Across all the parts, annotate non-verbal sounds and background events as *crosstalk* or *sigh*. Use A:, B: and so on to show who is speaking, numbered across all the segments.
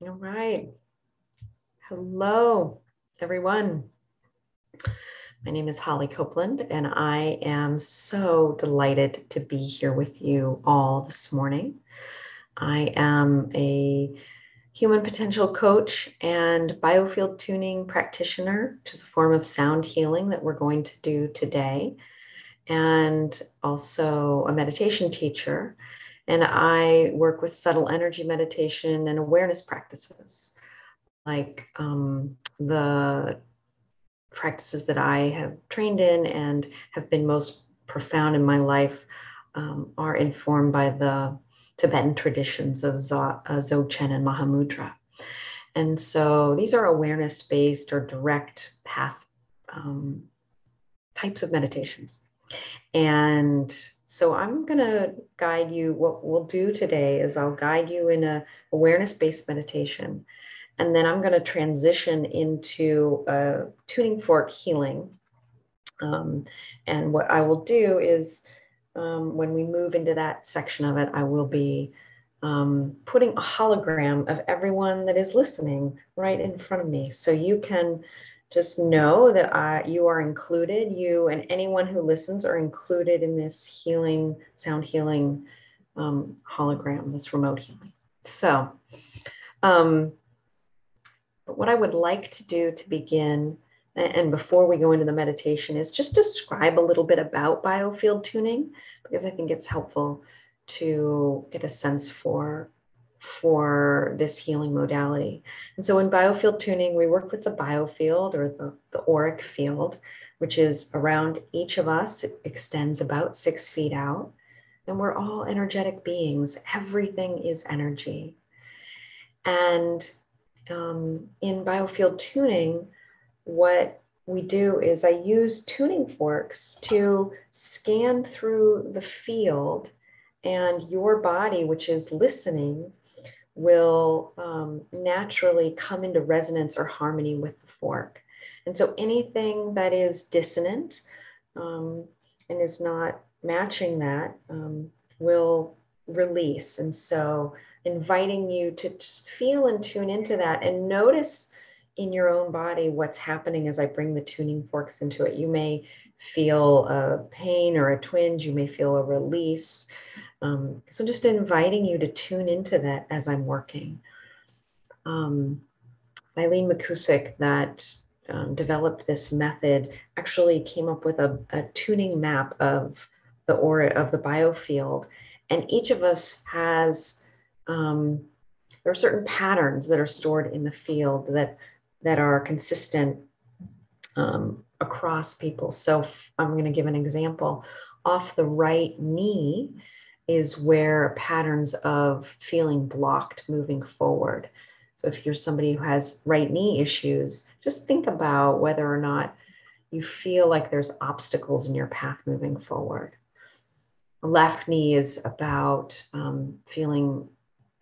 A: All right. Hello, everyone. My name is Holly Copeland, and I am so delighted to be here with you all this morning. I am a human potential coach and biofield tuning practitioner, which is a form of sound healing that we're going to do today, and also a meditation teacher and I work with subtle energy meditation and awareness practices, like um, the practices that I have trained in and have been most profound in my life um, are informed by the Tibetan traditions of uh, Dzogchen and Mahamudra. And so these are awareness based or direct path um, types of meditations. And so I'm going to guide you. What we'll do today is I'll guide you in a awareness-based meditation, and then I'm going to transition into a tuning fork healing. Um, and what I will do is, um, when we move into that section of it, I will be um, putting a hologram of everyone that is listening right in front of me, so you can just know that I, you are included. You and anyone who listens are included in this healing, sound healing um, hologram, this remote healing. So, um, what I would like to do to begin, and before we go into the meditation, is just describe a little bit about biofield tuning, because I think it's helpful to get a sense for for this healing modality. And so in biofield tuning, we work with the biofield or the, the auric field, which is around each of us. It extends about six feet out. And we're all energetic beings. Everything is energy. And um, in biofield tuning, what we do is I use tuning forks to scan through the field and your body, which is listening, will um, naturally come into resonance or harmony with the fork. And so anything that is dissonant um, and is not matching that um, will release. And so inviting you to just feel and tune into that and notice in your own body what's happening as I bring the tuning forks into it. You may feel a pain or a twinge, you may feel a release. Um, so just inviting you to tune into that as I'm working. Um, Eileen McKusick, that um, developed this method, actually came up with a, a tuning map of the aura of the biofield. And each of us has, um, there are certain patterns that are stored in the field that, that are consistent um, across people. So I'm going to give an example. Off the right knee, is where patterns of feeling blocked moving forward. So if you're somebody who has right knee issues, just think about whether or not you feel like there's obstacles in your path moving forward. left knee is about um, feeling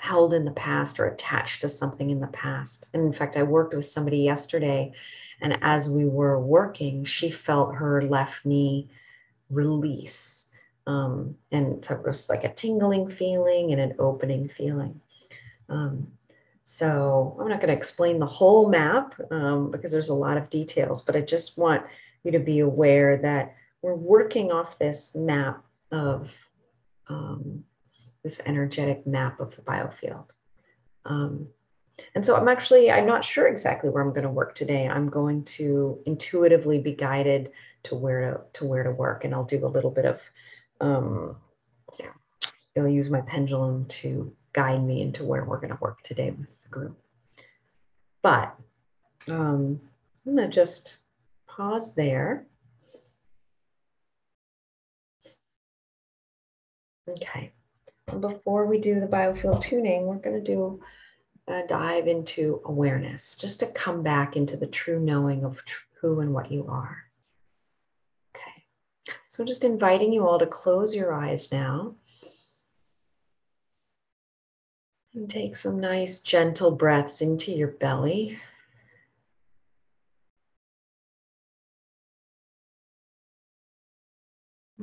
A: held in the past or attached to something in the past. And in fact, I worked with somebody yesterday, and as we were working, she felt her left knee release um, and so it was like a tingling feeling and an opening feeling. Um, so I'm not going to explain the whole map um, because there's a lot of details, but I just want you to be aware that we're working off this map of um, this energetic map of the biofield. Um, and so I'm actually, I'm not sure exactly where I'm going to work today. I'm going to intuitively be guided to where to, to where to work. And I'll do a little bit of um, it'll use my pendulum to guide me into where we're going to work today with the group. But um, I'm going to just pause there. Okay. Before we do the biofield tuning, we're going to do a dive into awareness, just to come back into the true knowing of who and what you are. Okay, so just inviting you all to close your eyes now. And take some nice gentle breaths into your belly.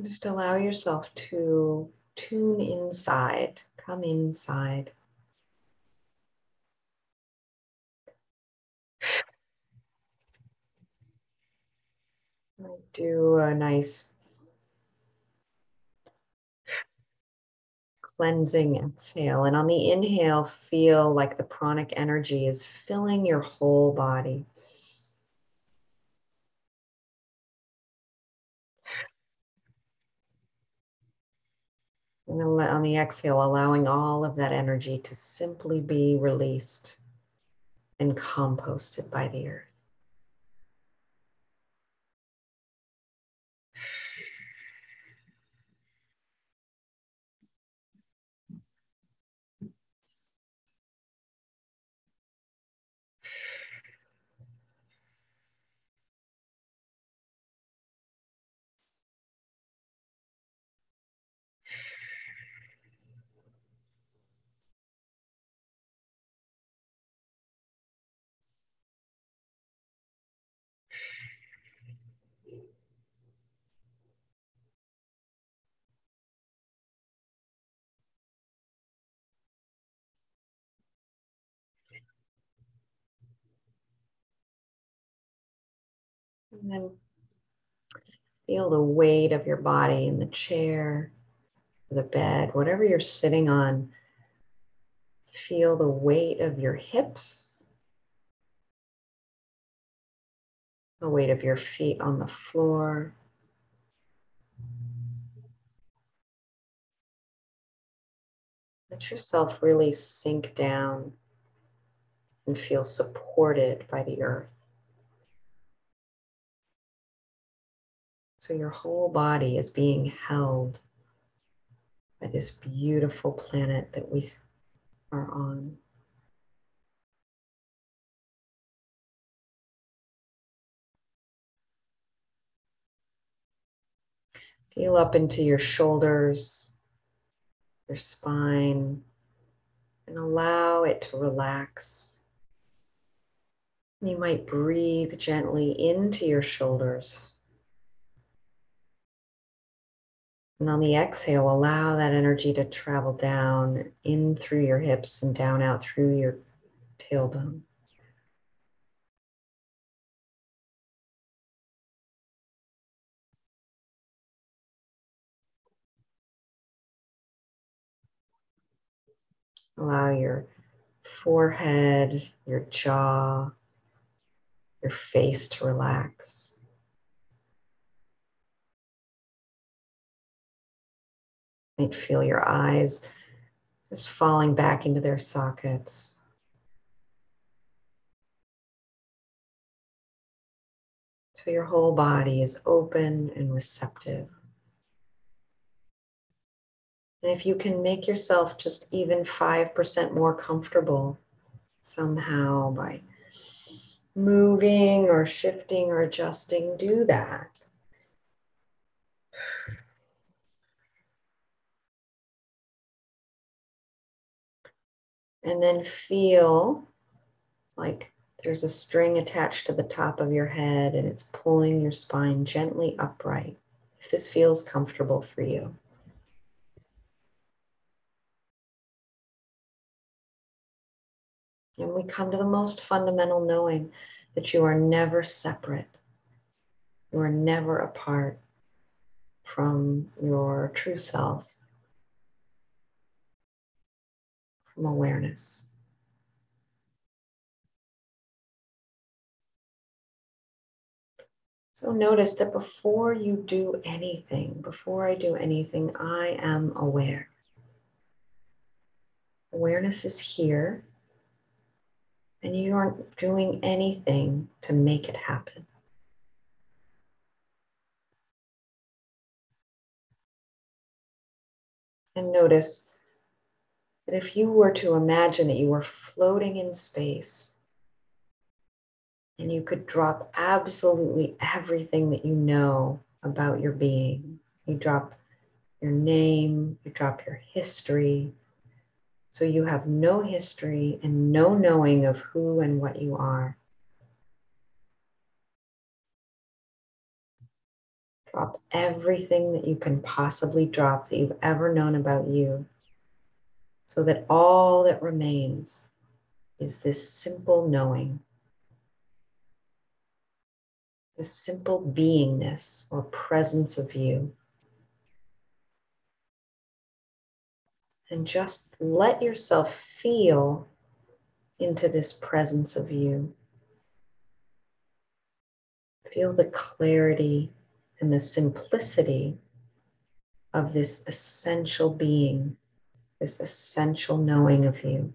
A: Just allow yourself to tune inside, come inside. Do a nice cleansing exhale. And on the inhale, feel like the pranic energy is filling your whole body. And on the exhale, allowing all of that energy to simply be released and composted by the earth. And then feel the weight of your body in the chair, the bed, whatever you're sitting on. Feel the weight of your hips, the weight of your feet on the floor. Let yourself really sink down and feel supported by the earth. So your whole body is being held by this beautiful planet that we are on. Feel up into your shoulders, your spine, and allow it to relax. You might breathe gently into your shoulders And on the exhale, allow that energy to travel down in through your hips and down out through your tailbone. Allow your forehead, your jaw, your face to relax. Feel your eyes just falling back into their sockets. So your whole body is open and receptive. And if you can make yourself just even 5% more comfortable somehow by moving or shifting or adjusting, do that. And then feel like there's a string attached to the top of your head and it's pulling your spine gently upright. If this feels comfortable for you. And we come to the most fundamental knowing that you are never separate. You are never apart from your true self. From awareness. So notice that before you do anything, before I do anything, I am aware. Awareness is here, and you aren't doing anything to make it happen. And notice that if you were to imagine that you were floating in space and you could drop absolutely everything that you know about your being, you drop your name, you drop your history. So you have no history and no knowing of who and what you are. Drop everything that you can possibly drop that you've ever known about you so that all that remains is this simple knowing the simple beingness or presence of you. And just let yourself feel into this presence of you. Feel the clarity and the simplicity of this essential being, this essential knowing of you.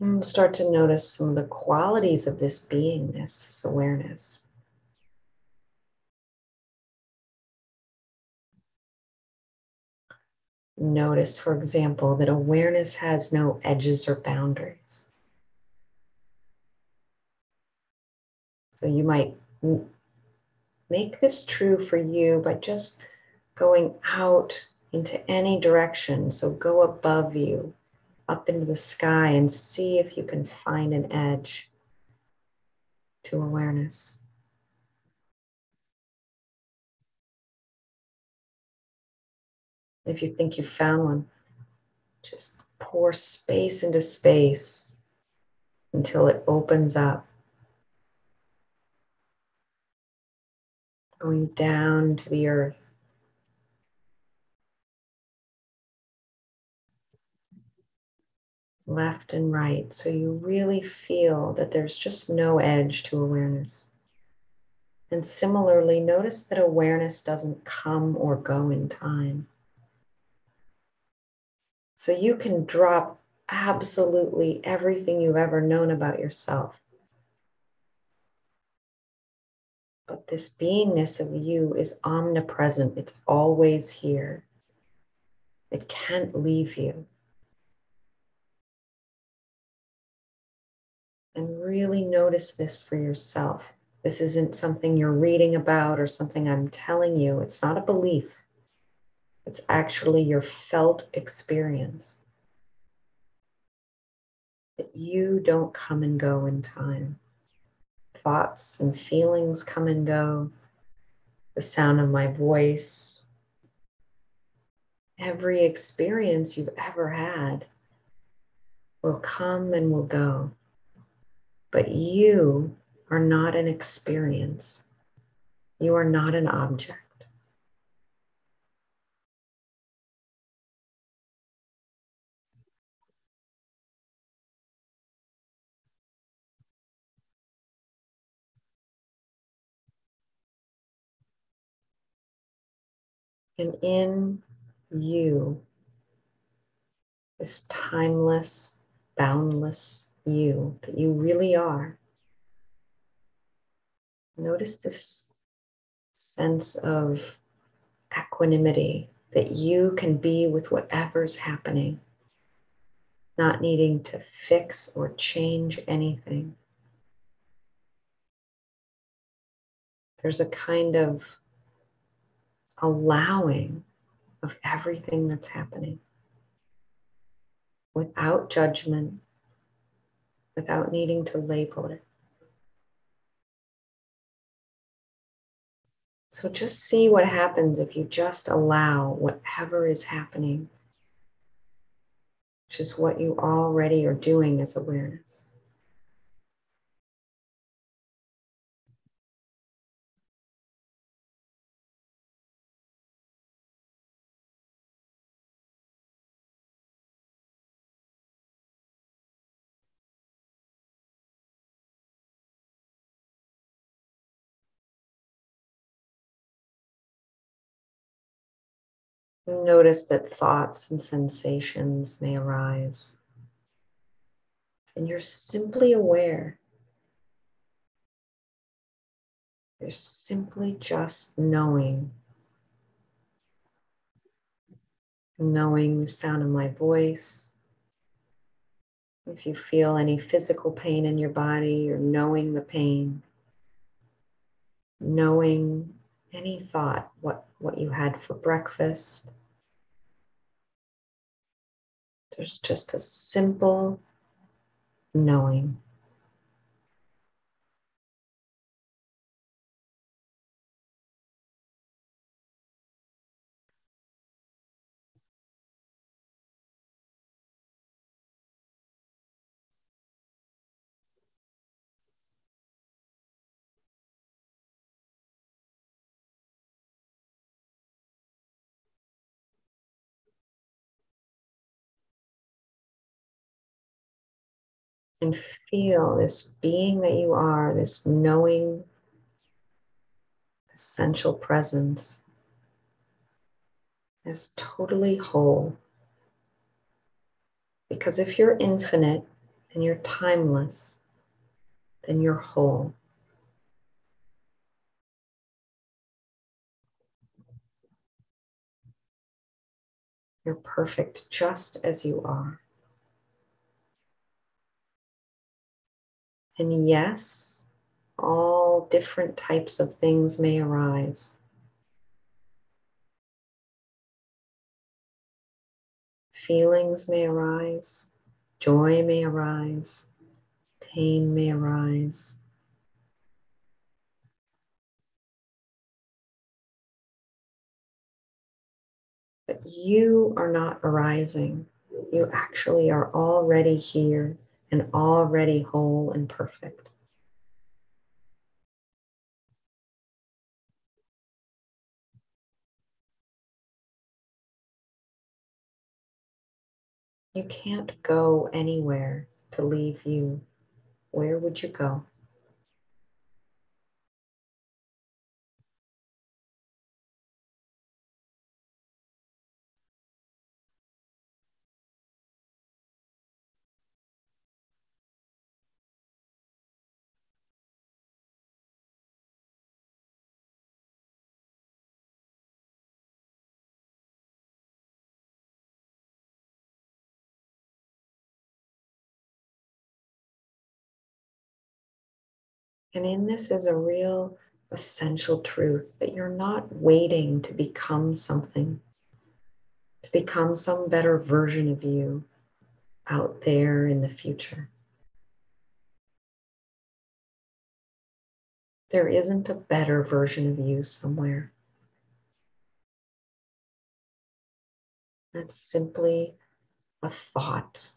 A: And start to notice some of the qualities of this beingness, this awareness. Notice, for example, that awareness has no edges or boundaries. So you might make this true for you by just going out into any direction. So go above you, up into the sky, and see if you can find an edge to awareness. If you think you found one, just pour space into space until it opens up. Going down to the earth. Left and right. So you really feel that there's just no edge to awareness. And similarly, notice that awareness doesn't come or go in time. So you can drop absolutely everything you've ever known about yourself. But this beingness of you is omnipresent, it's always here. It can't leave you. And really notice this for yourself. This isn't something you're reading about or something I'm telling you. It's not a belief. It's actually your felt experience. That you don't come and go in time. Thoughts and feelings come and go. The sound of my voice. Every experience you've ever had will come and will go. But you are not an experience. You are not an object. And in you, this timeless, boundless you that you really are, notice this sense of equanimity that you can be with whatever's happening, not needing to fix or change anything. There's a kind of allowing of everything that's happening without judgment, without needing to label it. So just see what happens if you just allow whatever is happening, which is what you already are doing as awareness. Notice that thoughts and sensations may arise. And you're simply aware. You're simply just knowing. Knowing the sound of my voice. If you feel any physical pain in your body, you're knowing the pain. Knowing any thought, what, what you had for breakfast. There's just a simple knowing. And feel this being that you are, this knowing, essential presence, as totally whole. Because if you're infinite and you're timeless, then you're whole. You're perfect just as you are. And yes, all different types of things may arise. Feelings may arise, joy may arise, pain may arise. But you are not arising. You actually are already here and already whole and perfect. You can't go anywhere to leave you. Where would you go? And in this is a real essential truth that you're not waiting to become something, to become some better version of you out there in the future. There isn't a better version of you somewhere. That's simply a thought,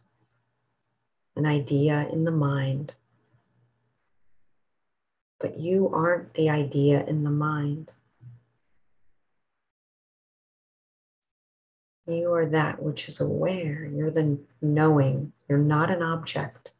A: an idea in the mind but you aren't the idea in the mind. You are that which is aware. You're the knowing. You're not an object.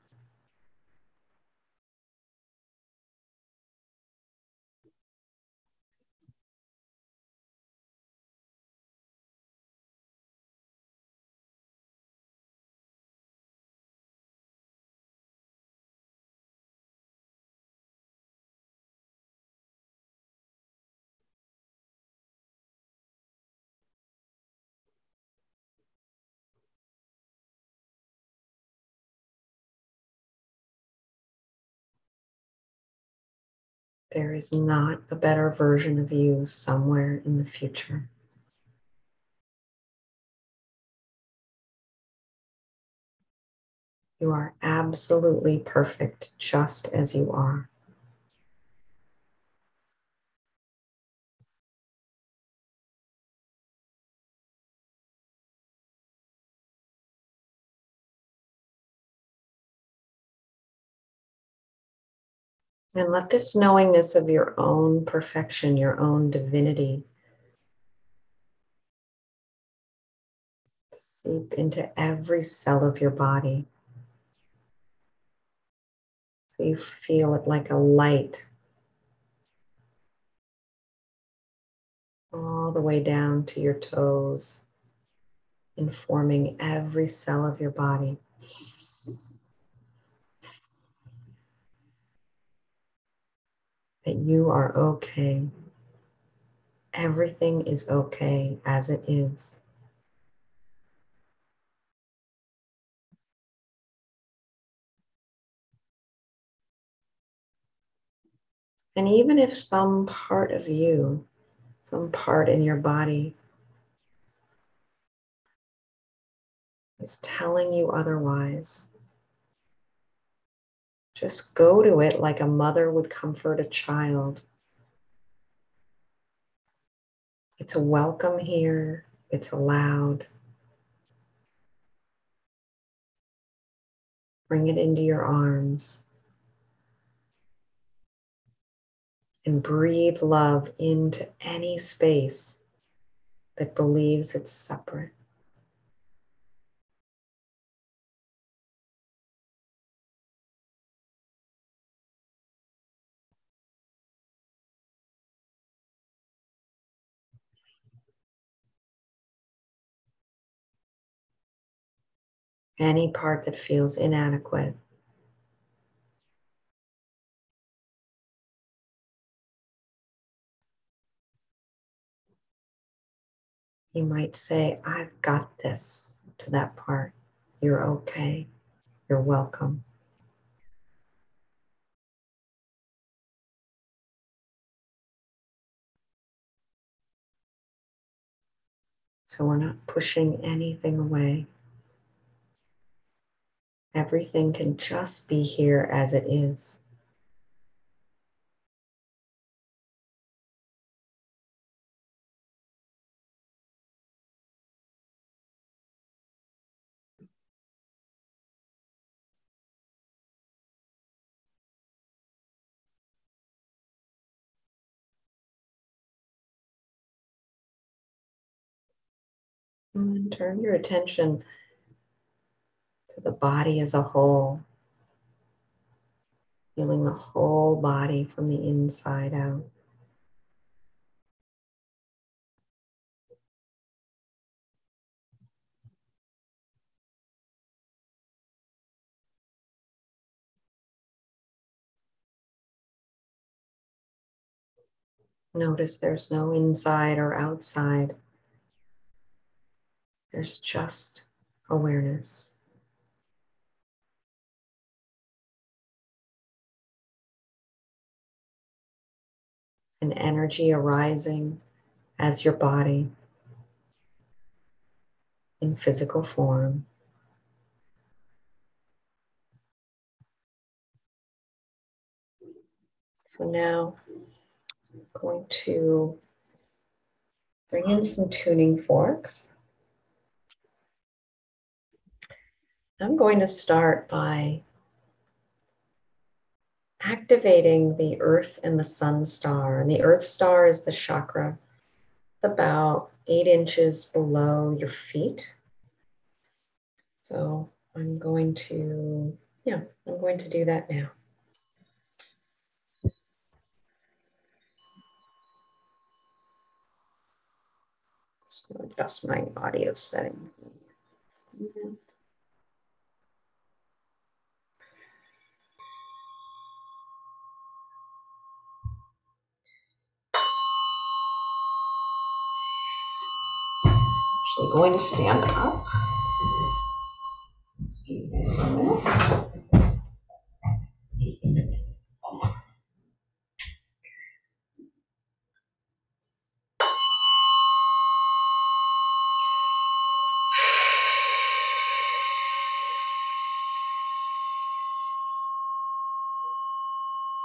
A: There is not a better version of you somewhere in the future. You are absolutely perfect just as you are. And let this knowingness of your own perfection, your own divinity, seep into every cell of your body. So you feel it like a light all the way down to your toes, informing every cell of your body. That you are okay. Everything is okay as it is. And even if some part of you, some part in your body is telling you otherwise, just go to it like a mother would comfort a child. It's a welcome here, it's allowed. Bring it into your arms. And breathe love into any space that believes it's separate. Any part that feels inadequate. You might say, I've got this to that part. You're okay. You're welcome. So we're not pushing anything away. Everything can just be here as it is. And turn your attention to the body as a whole, feeling the whole body from the inside out. Notice there's no inside or outside. There's just awareness. An energy arising as your body in physical form. So now I'm going to bring in some tuning forks. I'm going to start by activating the earth and the sun star. And the earth star is the chakra. It's about eight inches below your feet. So I'm going to, yeah, I'm going to do that now. Just adjust my audio settings. Actually going to stand up. Excuse me for a minute.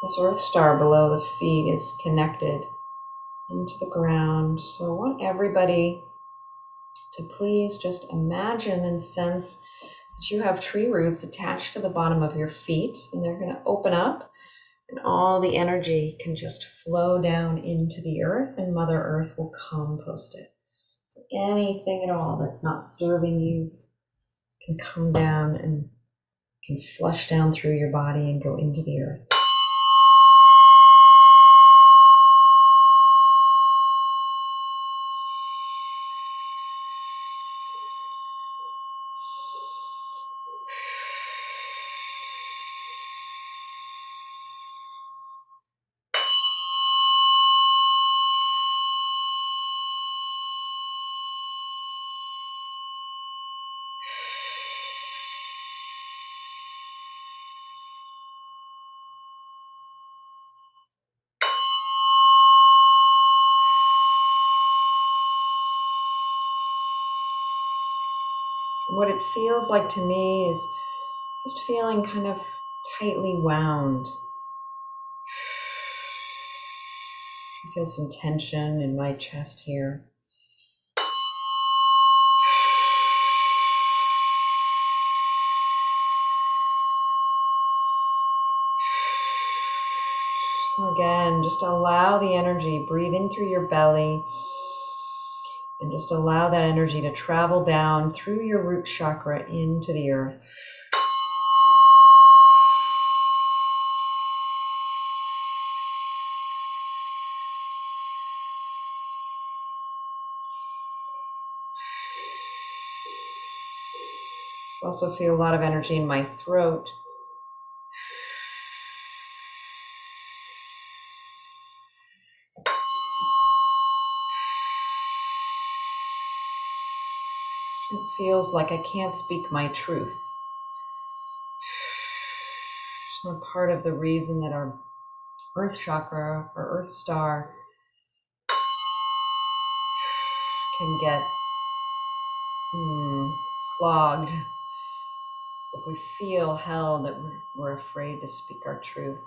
A: This earth star below the feet is connected into the ground. So I want everybody to please just imagine and sense that you have tree roots attached to the bottom of your feet, and they're going to open up, and all the energy can just flow down into the earth, and Mother Earth will compost it. So anything at all that's not serving you can come down and can flush down through your body and go into the earth. Feels like to me is just feeling kind of tightly wound. I feel some tension in my chest here. So again, just allow the energy, breathe in through your belly just allow that energy to travel down through your root chakra into the earth. Also feel a lot of energy in my throat. It feels like I can't speak my truth. So part of the reason that our earth chakra or earth star can get mm, clogged. So if we feel held that we're afraid to speak our truth.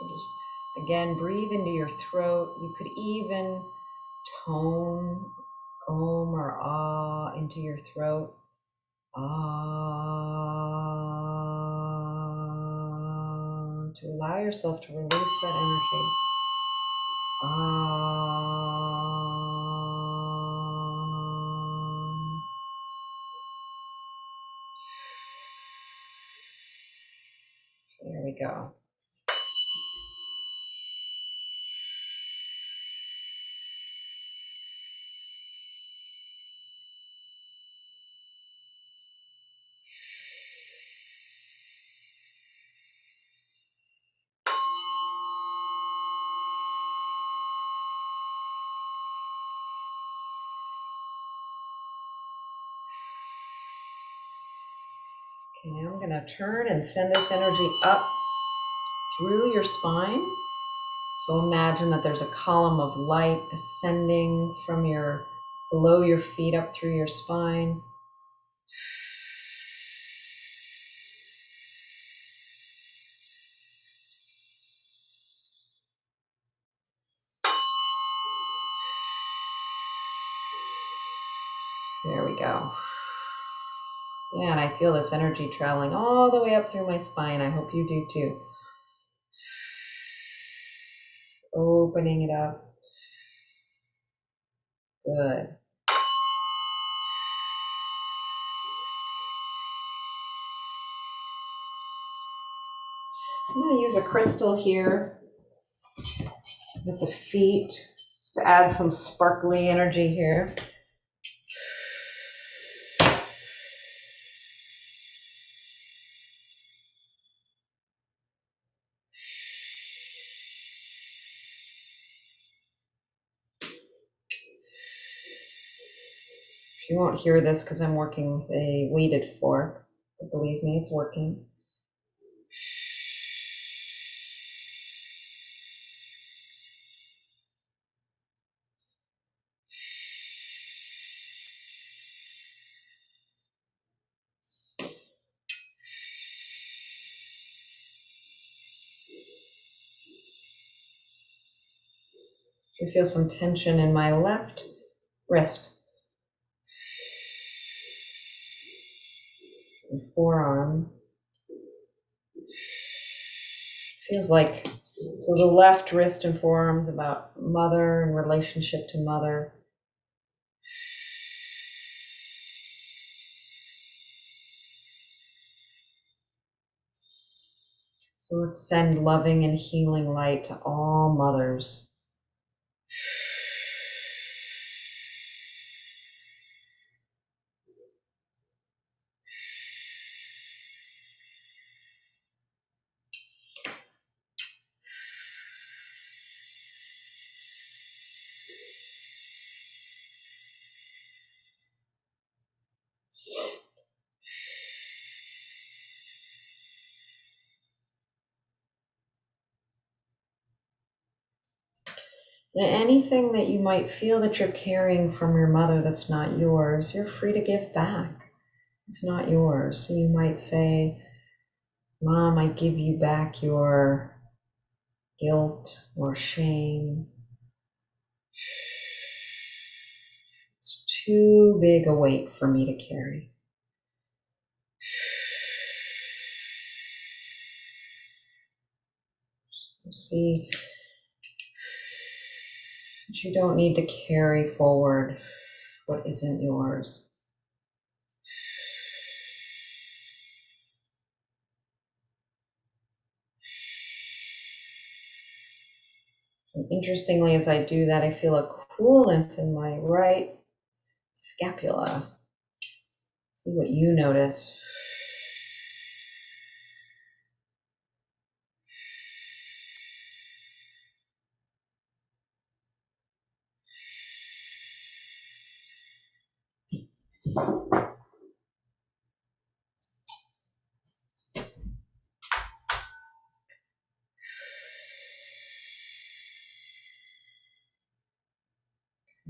A: So just again, breathe into your throat. You could even tone om or ah into your throat. Ah, to allow yourself to release that energy. Ah. There we go. Okay, now I'm going to turn and send this energy up through your spine. So imagine that there's a column of light ascending from your below your feet up through your spine. There we go. And I feel this energy traveling all the way up through my spine. I hope you do too. Opening it up. Good. I'm going to use a crystal here with the feet just to add some sparkly energy here. Won't hear this because I'm working a weighted fork, but believe me, it's working. I feel some tension in my left wrist and forearm. Feels like so the left wrist and forearms about mother and relationship to mother. So let's send loving and healing light to all mothers. Anything that you might feel that you're carrying from your mother that's not yours, you're free to give back. It's not yours. So you might say, Mom, I give you back your guilt or shame. It's too big a weight for me to carry. See because you don't need to carry forward what isn't yours. And interestingly, as I do that, I feel a coolness in my right scapula. See what you notice.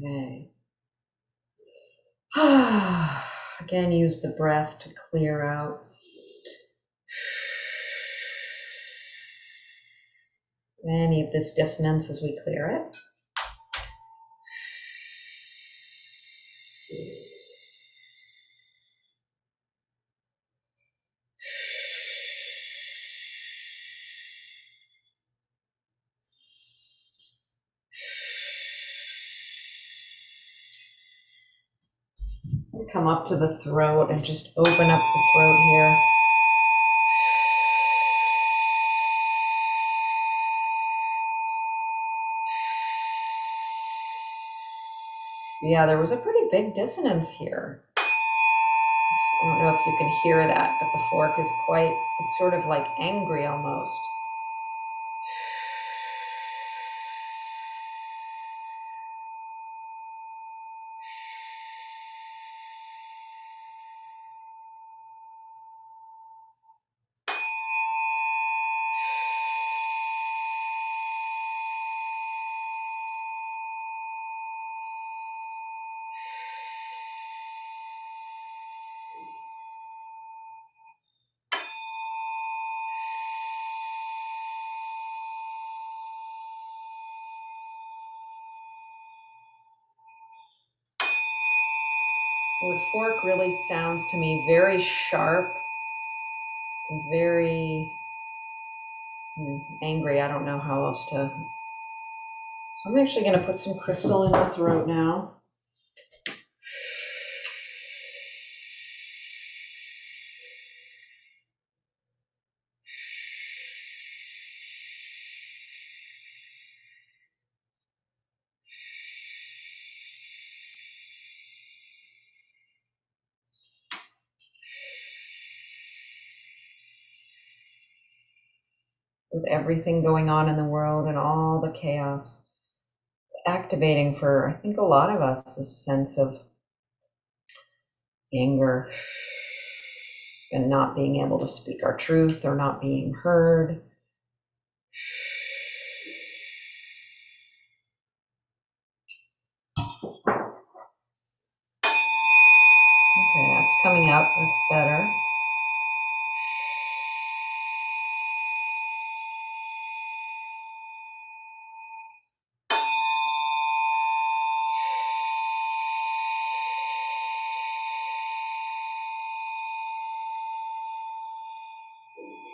A: Okay. *sighs* Again, use the breath to clear out. Any of this dissonance as we clear it. Up to the throat and just open up the throat here. Yeah, there was a pretty big dissonance here. I don't know if you can hear that, but the fork is quite, it's sort of like angry almost. The fork really sounds to me very sharp, very hmm, angry. I don't know how else to. So I'm actually going to put some crystal in the throat now. with everything going on in the world and all the chaos. It's activating for, I think, a lot of us this sense of anger and not being able to speak our truth or not being heard. Okay, that's coming up. That's better.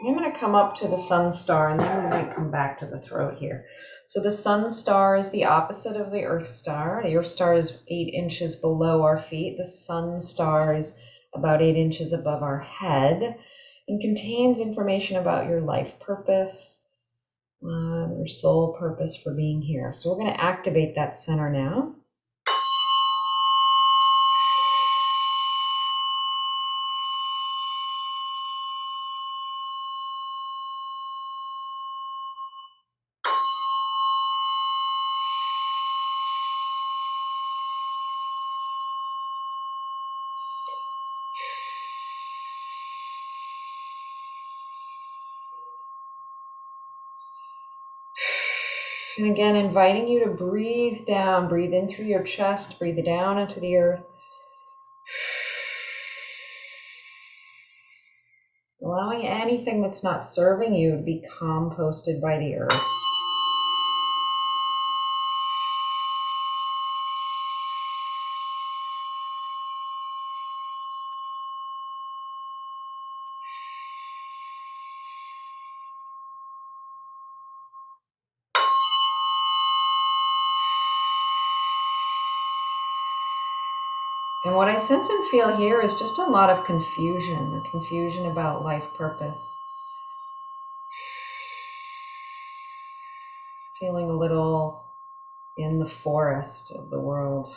A: I'm going to come up to the sun star and then we might come back to the throat here. So the sun star is the opposite of the earth star. The earth star is eight inches below our feet. The sun star is about eight inches above our head and contains information about your life purpose, uh, your soul purpose for being here. So we're going to activate that center now. Again, inviting you to breathe down, breathe in through your chest, breathe down into the earth. Allowing anything that's not serving you to be composted by the earth. And what I sense and feel here is just a lot of confusion, a confusion about life purpose. Feeling a little in the forest of the world.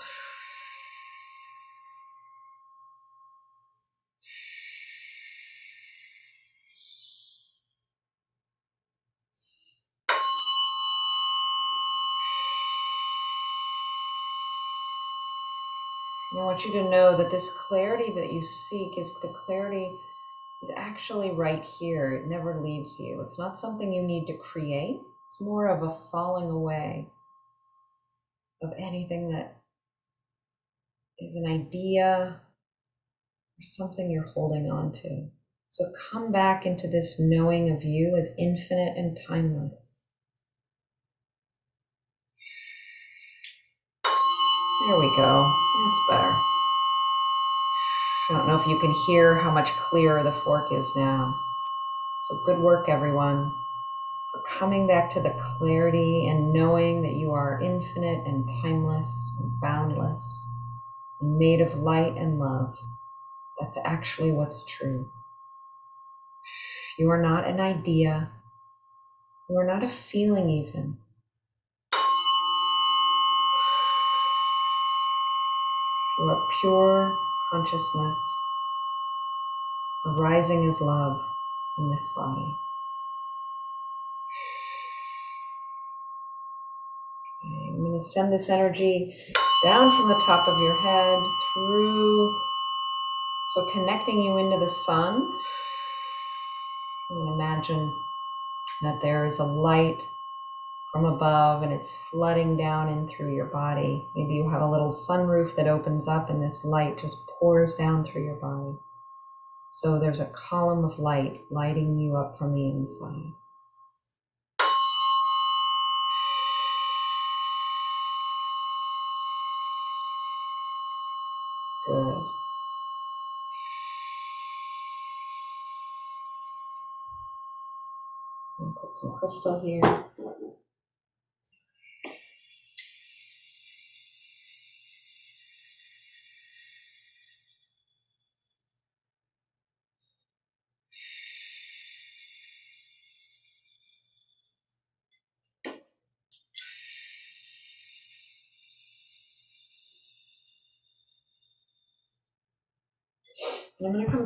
A: I want you to know that this clarity that you seek is the clarity is actually right here. It never leaves you. It's not something you need to create. It's more of a falling away of anything that is an idea or something you're holding on to. So come back into this knowing of you as infinite and timeless. There we go. That's better. I don't know if you can hear how much clearer the fork is now. So good work, everyone, for coming back to the clarity and knowing that you are infinite and timeless and boundless and made of light and love. That's actually what's true. You are not an idea. You are not a feeling, even. You are pure consciousness arising as love in this body. Okay, I'm going to send this energy down from the top of your head through, so connecting you into the sun. And imagine that there is a light from above and it's flooding down in through your body. Maybe you have a little sunroof that opens up and this light just pours down through your body. So there's a column of light lighting you up from the inside. Good. Put some crystal here.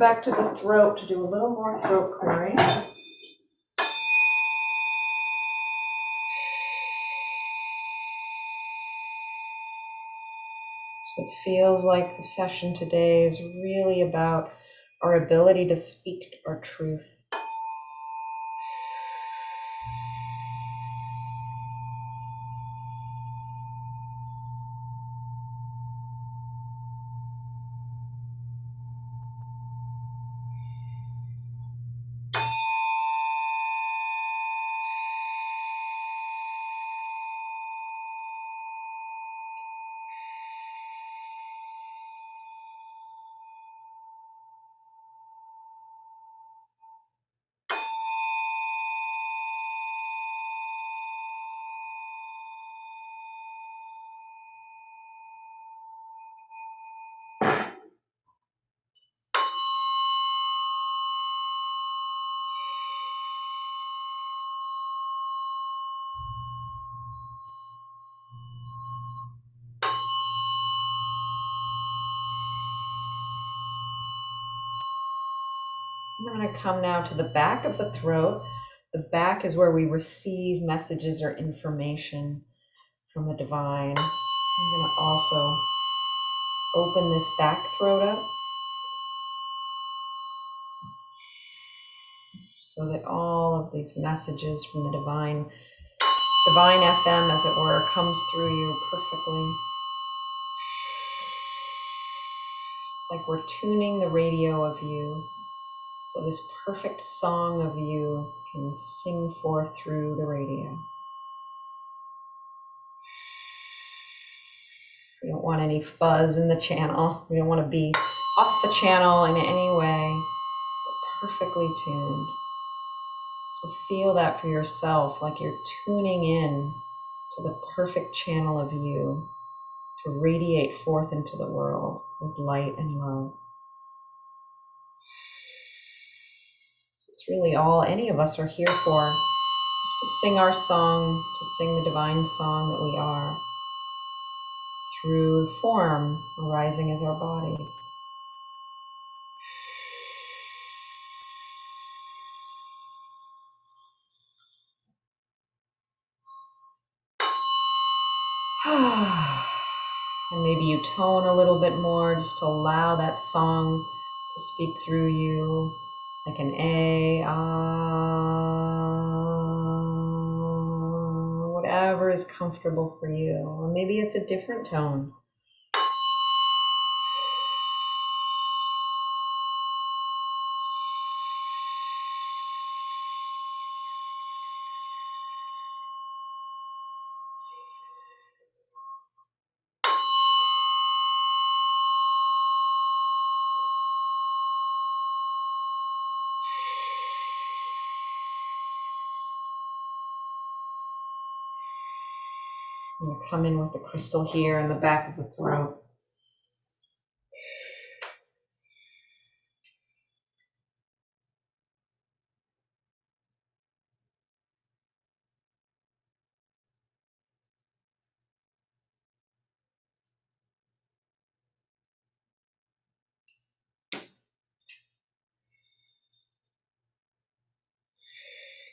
A: Back to the throat to do a little more throat clearing. So it feels like the session today is really about our ability to speak our truth. Come now to the back of the throat. The back is where we receive messages or information from the divine. So I'm going to also open this back throat up so that all of these messages from the divine divine FM as it were comes through you perfectly. It's like we're tuning the radio of you so this perfect song of you can sing forth through the radio. We don't want any fuzz in the channel. We don't want to be off the channel in any way. We're perfectly tuned. So feel that for yourself, like you're tuning in to the perfect channel of you to radiate forth into the world as light and love. It's really all any of us are here for. Just to sing our song, to sing the divine song that we are. through form arising as our bodies. *sighs* and maybe you tone a little bit more just to allow that song to speak through you like an A, ah, whatever is comfortable for you. Or maybe it's a different tone. I'm to come in with the crystal here in the back of the throat.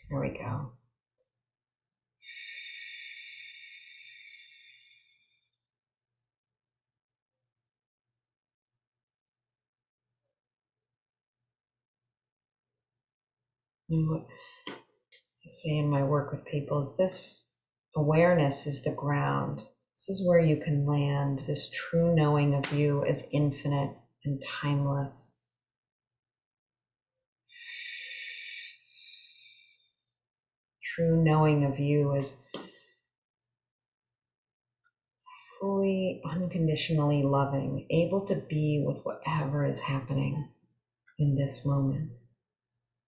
A: There we go. And I say in my work with people is this awareness is the ground. This is where you can land, this true knowing of you as infinite and timeless. True knowing of you as fully unconditionally loving, able to be with whatever is happening in this moment.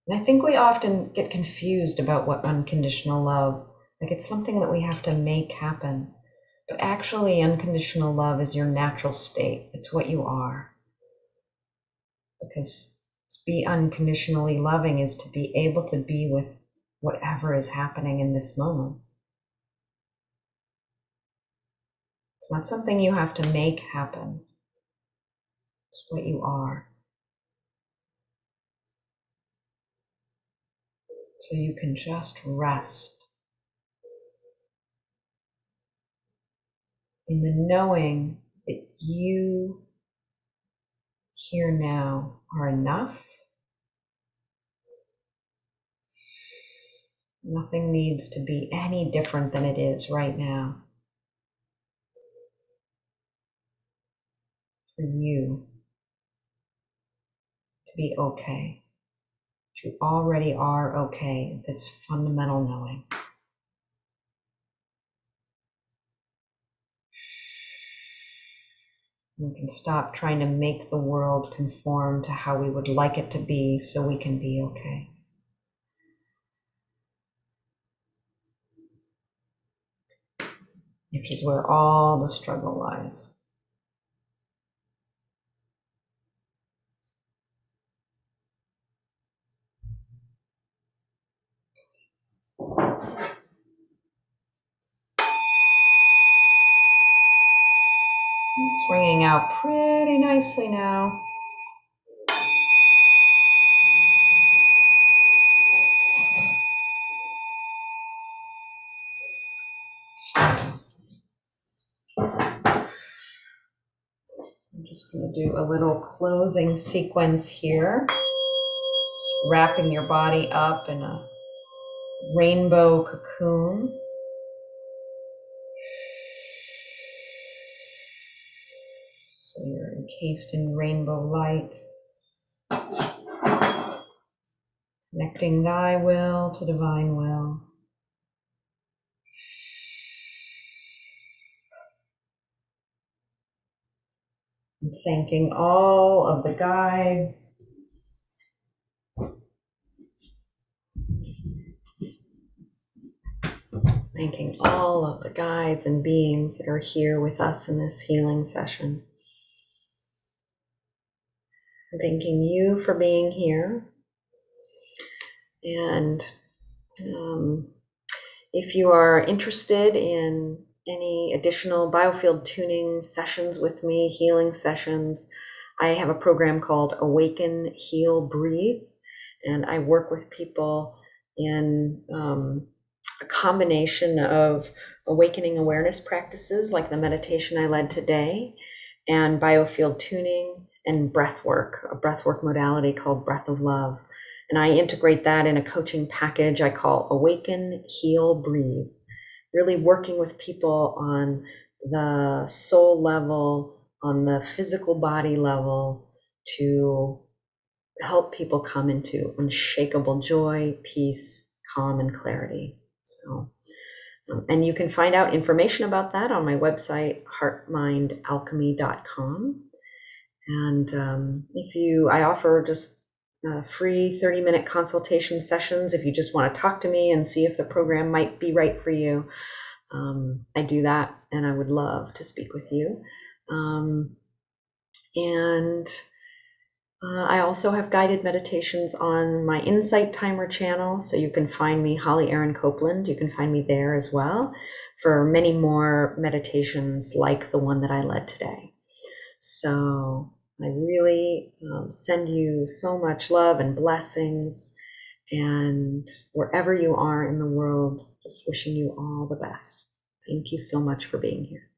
A: And I think we often get confused about what unconditional love, like it's something that we have to make happen. But actually, unconditional love is your natural state. It's what you are. Because to be unconditionally loving is to be able to be with whatever is happening in this moment. It's not something you have to make happen. It's what you are. So you can just rest in the knowing that you here now are enough. Nothing needs to be any different than it is right now. For you to be okay you already are okay, this fundamental knowing. We can stop trying to make the world conform to how we would like it to be so we can be okay. Which is where all the struggle lies. It's ringing out pretty nicely now. I'm just going to do a little closing sequence here. Just wrapping your body up in a rainbow cocoon. Encased in rainbow light, connecting thy will to divine will. And thanking all of the guides. Thanking all of the guides and beings that are here with us in this healing session thanking you for being here. And um, if you are interested in any additional biofield tuning sessions with me, healing sessions, I have a program called Awaken, Heal, Breathe, and I work with people in um, a combination of awakening awareness practices like the meditation I led today, and biofield tuning and breath work, a breath work modality called Breath of Love. And I integrate that in a coaching package I call Awaken, Heal, Breathe. Really working with people on the soul level, on the physical body level, to help people come into unshakable joy, peace, calm, and clarity. So, um, and you can find out information about that on my website, heartmindalchemy.com. And um, if you, I offer just uh, free 30 minute consultation sessions if you just want to talk to me and see if the program might be right for you. Um, I do that and I would love to speak with you. Um, and uh, I also have guided meditations on my Insight Timer channel, so you can find me, Holly Erin Copeland. You can find me there as well for many more meditations like the one that I led today. So I really um, send you so much love and blessings. And wherever you are in the world, just wishing you all the best. Thank you so much for being here.